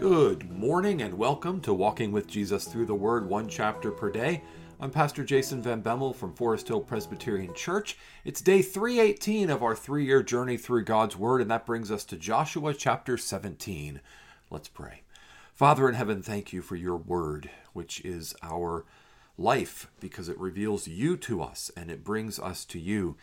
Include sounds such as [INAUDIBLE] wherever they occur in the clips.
Good morning and welcome to Walking with Jesus Through the Word, one chapter per day. I'm Pastor Jason Van Bemmel from Forest Hill Presbyterian Church. It's day 318 of our three year journey through God's Word, and that brings us to Joshua chapter 17. Let's pray. Father in heaven, thank you for your Word, which is our life because it reveals you to us and it brings us to you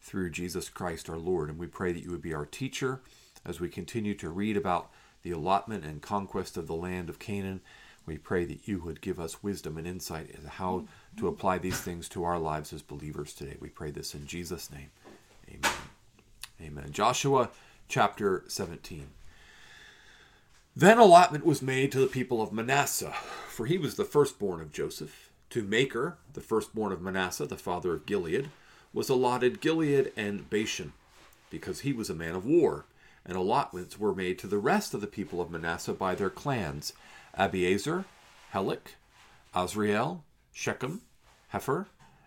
through Jesus Christ our Lord. And we pray that you would be our teacher as we continue to read about the allotment and conquest of the land of Canaan. We pray that you would give us wisdom and insight as how to apply these things to our lives as believers today. We pray this in Jesus' name. Amen. Amen. Joshua chapter 17. Then allotment was made to the people of Manasseh, for he was the firstborn of Joseph. To Machir, the firstborn of Manasseh, the father of Gilead, was allotted Gilead and Bashan, because he was a man of war and allotments were made to the rest of the people of Manasseh by their clans Abiezer, Helek, Asriel, Shechem, Hepher,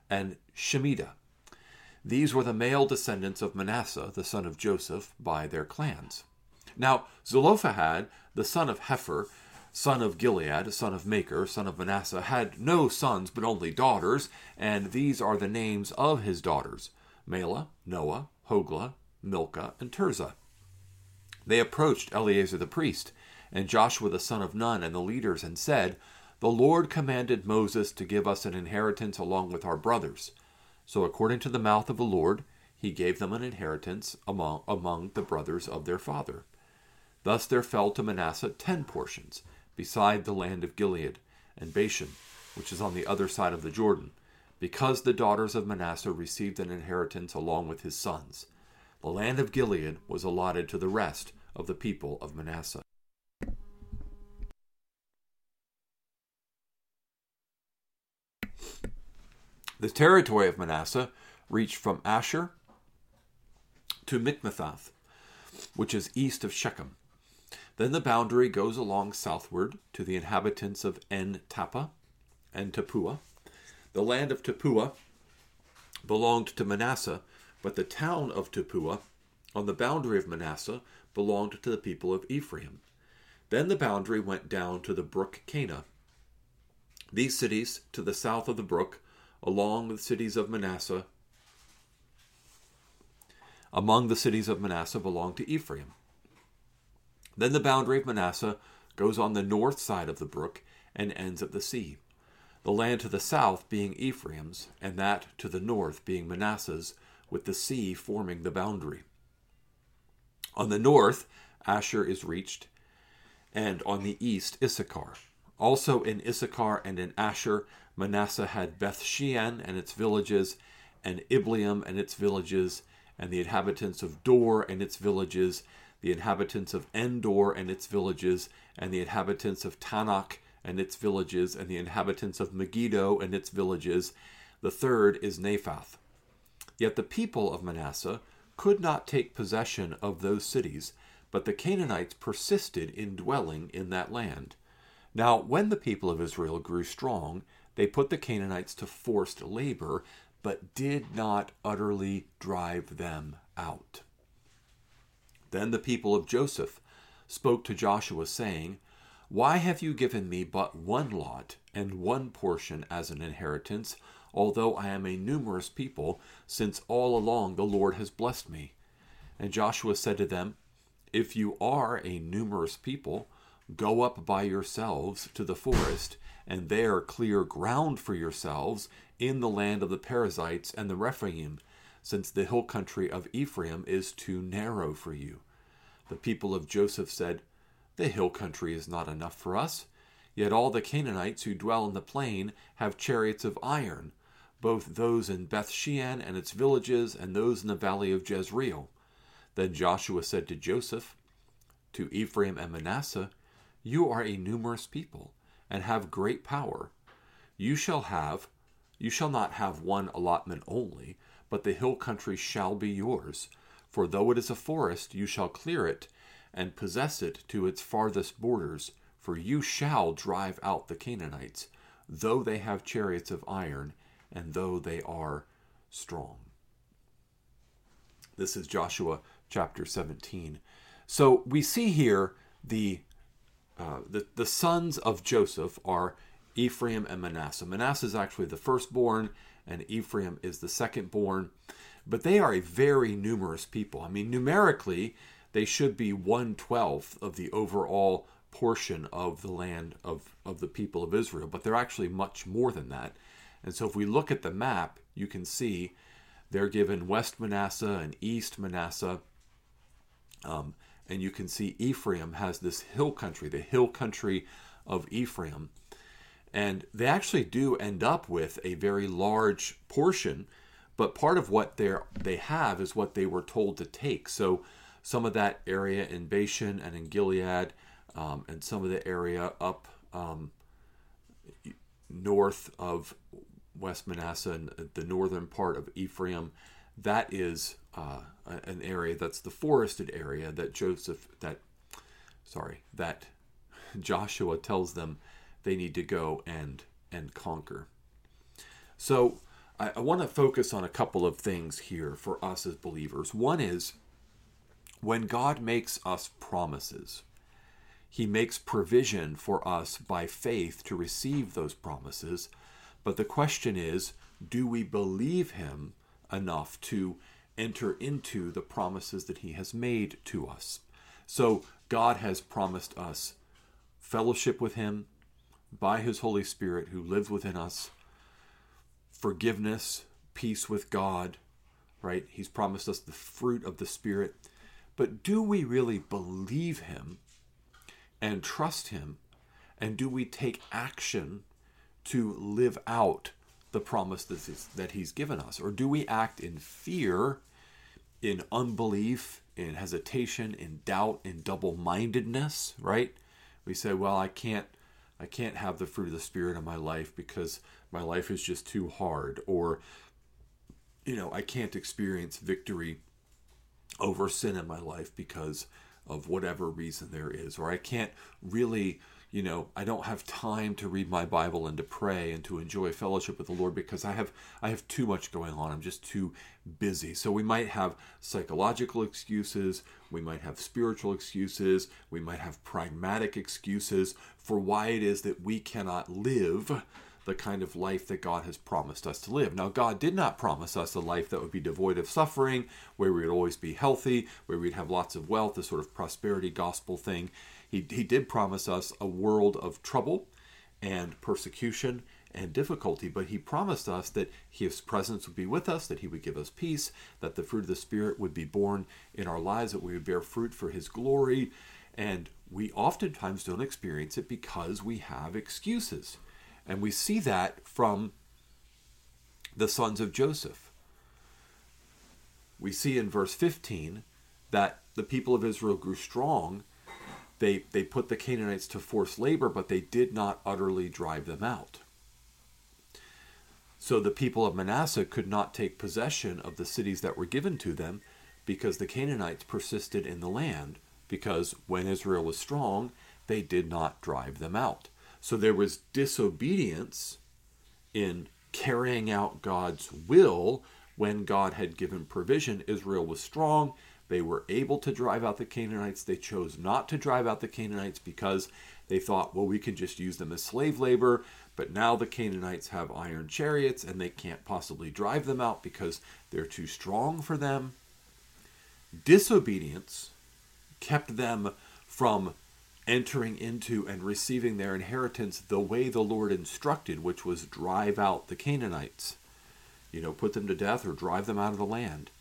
and Shemida. These were the male descendants of Manasseh, the son of Joseph, by their clans. Now, Zelophehad, the son of Hepher, son of Gilead, son of Machir, son of Manasseh, had no sons but only daughters, and these are the names of his daughters Mahlah, Noah, Hoglah, Milcah, and Tirzah. They approached Eleazar the priest, and Joshua the son of Nun, and the leaders, and said, The Lord commanded Moses to give us an inheritance along with our brothers. So, according to the mouth of the Lord, he gave them an inheritance among, among the brothers of their father. Thus there fell to Manasseh ten portions, beside the land of Gilead and Bashan, which is on the other side of the Jordan, because the daughters of Manasseh received an inheritance along with his sons. The land of Gilead was allotted to the rest of the people of Manasseh. The territory of Manasseh reached from Asher to Michmethath, which is east of Shechem. Then the boundary goes along southward to the inhabitants of En Tappuah and Tappuah. The land of Tappuah belonged to Manasseh but the town of Tappuah, on the boundary of Manasseh, belonged to the people of Ephraim. Then the boundary went down to the brook Kanah. These cities, to the south of the brook, along the cities of Manasseh, among the cities of Manasseh belonged to Ephraim. Then the boundary of Manasseh goes on the north side of the brook and ends at the sea. The land to the south being Ephraim's, and that to the north being Manasseh's, with the sea forming the boundary. On the north, Asher is reached, and on the east, Issachar. Also in Issachar and in Asher, Manasseh had Beth Shean and its villages, and Ibleam and its villages, and the inhabitants of Dor and its villages, the inhabitants of Endor and its villages, and the inhabitants of Taanach and its villages, and the inhabitants of Megiddo and its villages. The third is Naphath. Yet the people of Manasseh could not take possession of those cities, but the Canaanites persisted in dwelling in that land. Now, when the people of Israel grew strong, they put the Canaanites to forced labor, but did not utterly drive them out. Then the people of Joseph spoke to Joshua, saying, Why have you given me but one lot and one portion as an inheritance? Although I am a numerous people, since all along the Lord has blessed me. And Joshua said to them, If you are a numerous people, go up by yourselves to the forest, and there clear ground for yourselves in the land of the Perizzites and the Rephaim, since the hill country of Ephraim is too narrow for you. The people of Joseph said, The hill country is not enough for us. Yet all the Canaanites who dwell in the plain have chariots of iron both those in Beth Shean and its villages, and those in the valley of Jezreel. Then Joshua said to Joseph, To Ephraim and Manasseh, You are a numerous people, and have great power. You shall have, you shall not have one allotment only, but the hill country shall be yours. For though it is a forest, you shall clear it, and possess it to its farthest borders. For you shall drive out the Canaanites, though they have chariots of iron and though they are strong. This is Joshua chapter 17. So we see here the uh, the, the sons of Joseph are Ephraim and Manasseh. Manasseh is actually the firstborn, and Ephraim is the secondborn. But they are a very numerous people. I mean, numerically, they should be one twelfth of the overall portion of the land of, of the people of Israel, but they're actually much more than that. And so if we look at the map, you can see they're given West Manasseh and East Manasseh. Um, and you can see Ephraim has this hill country, the hill country of Ephraim. And they actually do end up with a very large portion, but part of what they have is what they were told to take. So some of that area in Bashan and in Gilead, um, and some of the area up um, north of West Manasseh and the northern part of Ephraim, that is uh, an area that's the forested area that Joseph that sorry that [LAUGHS] Joshua tells them they need to go and and conquer. So I, I want to focus on a couple of things here for us as believers. One is when God makes us promises, He makes provision for us by faith to receive those promises. But the question is, do we believe Him enough to enter into the promises that He has made to us. So God has promised us fellowship with Him by His Holy Spirit who lives within us, forgiveness, peace with God, right? He's promised us the fruit of the Spirit. But do we really believe Him and trust Him? And do we take action to live out the promise that he's, that he's given us? Or do we act in fear, in unbelief, in hesitation, in doubt, in double-mindedness, right? We say, well, I can't I can't have the fruit of the spirit in my life because my life is just too hard or you know, I can't experience victory over sin in my life because of whatever reason there is or I can't really you know i don't have time to read my bible and to pray and to enjoy fellowship with the lord because i have i have too much going on i'm just too busy so we might have psychological excuses we might have spiritual excuses we might have pragmatic excuses for why it is that we cannot live the kind of life that God has promised us to live. Now, God did not promise us a life that would be devoid of suffering, where we would always be healthy, where we'd have lots of wealth, the sort of prosperity gospel thing. He, he did promise us a world of trouble and persecution and difficulty, but he promised us that his presence would be with us, that he would give us peace, that the fruit of the Spirit would be born in our lives, that we would bear fruit for his glory. And we oftentimes don't experience it because we have excuses. And we see that from the sons of Joseph. We see in verse 15 that the people of Israel grew strong they, they put the Canaanites to forced labor, but they did not utterly drive them out. So the people of Manasseh could not take possession of the cities that were given to them because the Canaanites persisted in the land, because when Israel was strong, they did not drive them out. So there was disobedience in carrying out God's will when God had given provision. Israel was strong, they were able to drive out the Canaanites. They chose not to drive out the Canaanites because they thought, well, we can just use them as slave labor. But now the Canaanites have iron chariots and they can't possibly drive them out because they're too strong for them. Disobedience kept them from entering into and receiving their inheritance the way the Lord instructed, which was drive out the Canaanites. You know, put them to death or drive them out of the land.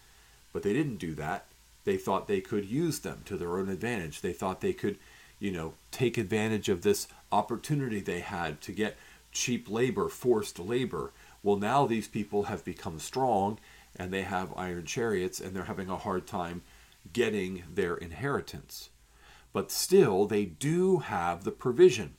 But they didn't do that they thought they could use them to their own advantage. They thought they could, you know, take advantage of this opportunity they had to get cheap labor, forced labor. Well, now these people have become strong and they have iron chariots and they're having a hard time getting their inheritance. But still, they do have the provision.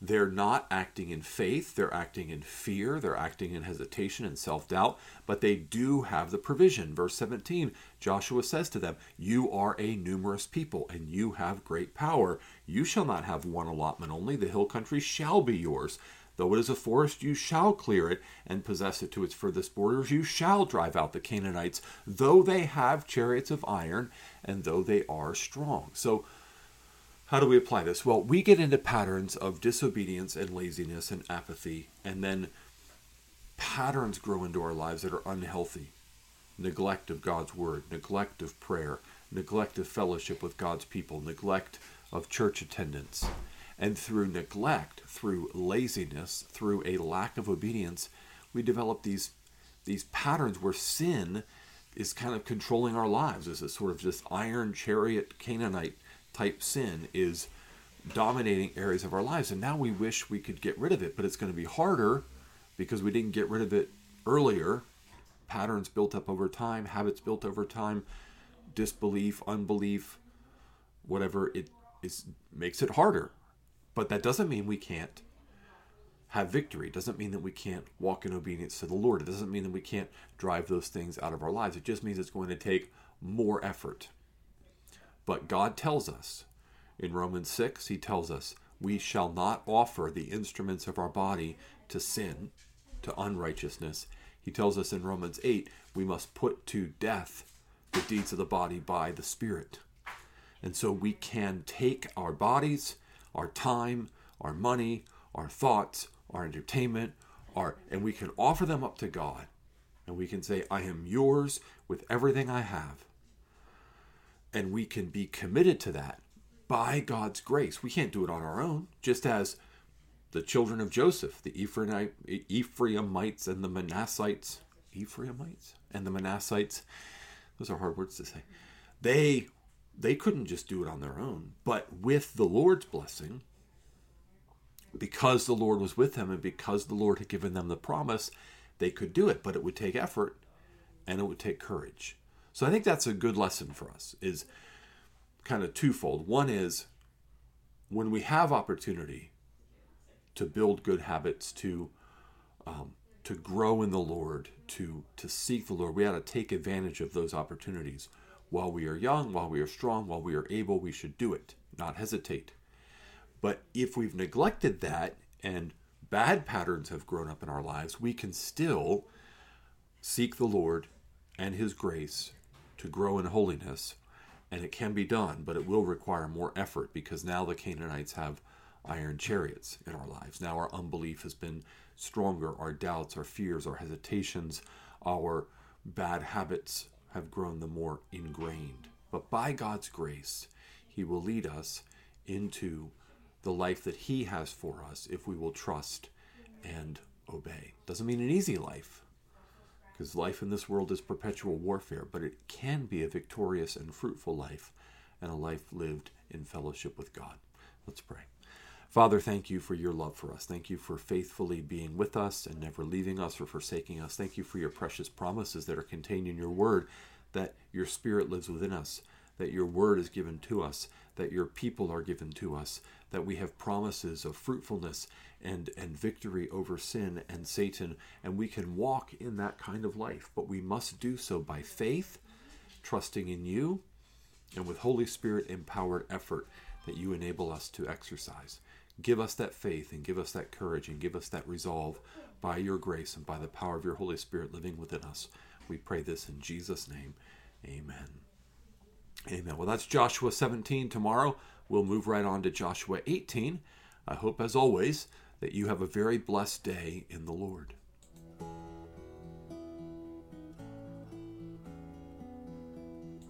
They're not acting in faith, they're acting in fear, they're acting in hesitation and self doubt, but they do have the provision. Verse 17 Joshua says to them, You are a numerous people, and you have great power. You shall not have one allotment only, the hill country shall be yours. Though it is a forest, you shall clear it and possess it to its furthest borders. You shall drive out the Canaanites, though they have chariots of iron, and though they are strong. So, How do we apply this? Well, we get into patterns of disobedience and laziness and apathy, and then patterns grow into our lives that are unhealthy neglect of God's word, neglect of prayer, neglect of fellowship with God's people, neglect of church attendance. And through neglect, through laziness, through a lack of obedience, we develop these these patterns where sin is kind of controlling our lives as a sort of this iron chariot Canaanite type sin is dominating areas of our lives. And now we wish we could get rid of it, but it's going to be harder because we didn't get rid of it earlier. Patterns built up over time, habits built over time, disbelief, unbelief, whatever it is makes it harder. But that doesn't mean we can't have victory. It doesn't mean that we can't walk in obedience to the Lord. It doesn't mean that we can't drive those things out of our lives. It just means it's going to take more effort. But God tells us in Romans 6, He tells us, we shall not offer the instruments of our body to sin, to unrighteousness. He tells us in Romans 8, we must put to death the deeds of the body by the Spirit. And so we can take our bodies, our time, our money, our thoughts, our entertainment, our and we can offer them up to God. And we can say, I am yours with everything I have. And we can be committed to that by God's grace. We can't do it on our own, just as the children of Joseph, the Ephraimites and the Manassites, Ephraimites and the Manassites, those are hard words to say. They they couldn't just do it on their own, but with the Lord's blessing, because the Lord was with them and because the Lord had given them the promise, they could do it, but it would take effort and it would take courage. So I think that's a good lesson for us is kind of twofold. One is when we have opportunity to build good habits, to um, to grow in the Lord, to to seek the Lord, we ought to take advantage of those opportunities while we are young, while we are strong, while we are able. We should do it, not hesitate. But if we've neglected that and bad patterns have grown up in our lives, we can still seek the Lord and His grace to grow in holiness. And it can be done, but it will require more effort because now the Canaanites have iron chariots in our lives. Now our unbelief has been stronger, our doubts, our fears, our hesitations, our bad habits have grown the more ingrained. But by God's grace, He will lead us into the life that He has for us if we will trust and obey. Doesn't mean an easy life, because life in this world is perpetual warfare, but it can be a victorious and fruitful life and a life lived in fellowship with God. Let's pray. Father, thank you for your love for us. Thank you for faithfully being with us and never leaving us or forsaking us. Thank you for your precious promises that are contained in your word, that your spirit lives within us, that your word is given to us, that your people are given to us, that we have promises of fruitfulness and, and victory over sin and Satan, and we can walk in that kind of life. But we must do so by faith, trusting in you, and with Holy Spirit empowered effort that you enable us to exercise. Give us that faith and give us that courage and give us that resolve by your grace and by the power of your Holy Spirit living within us. We pray this in Jesus' name. Amen. Amen. Well, that's Joshua 17. Tomorrow we'll move right on to Joshua 18. I hope, as always, that you have a very blessed day in the Lord.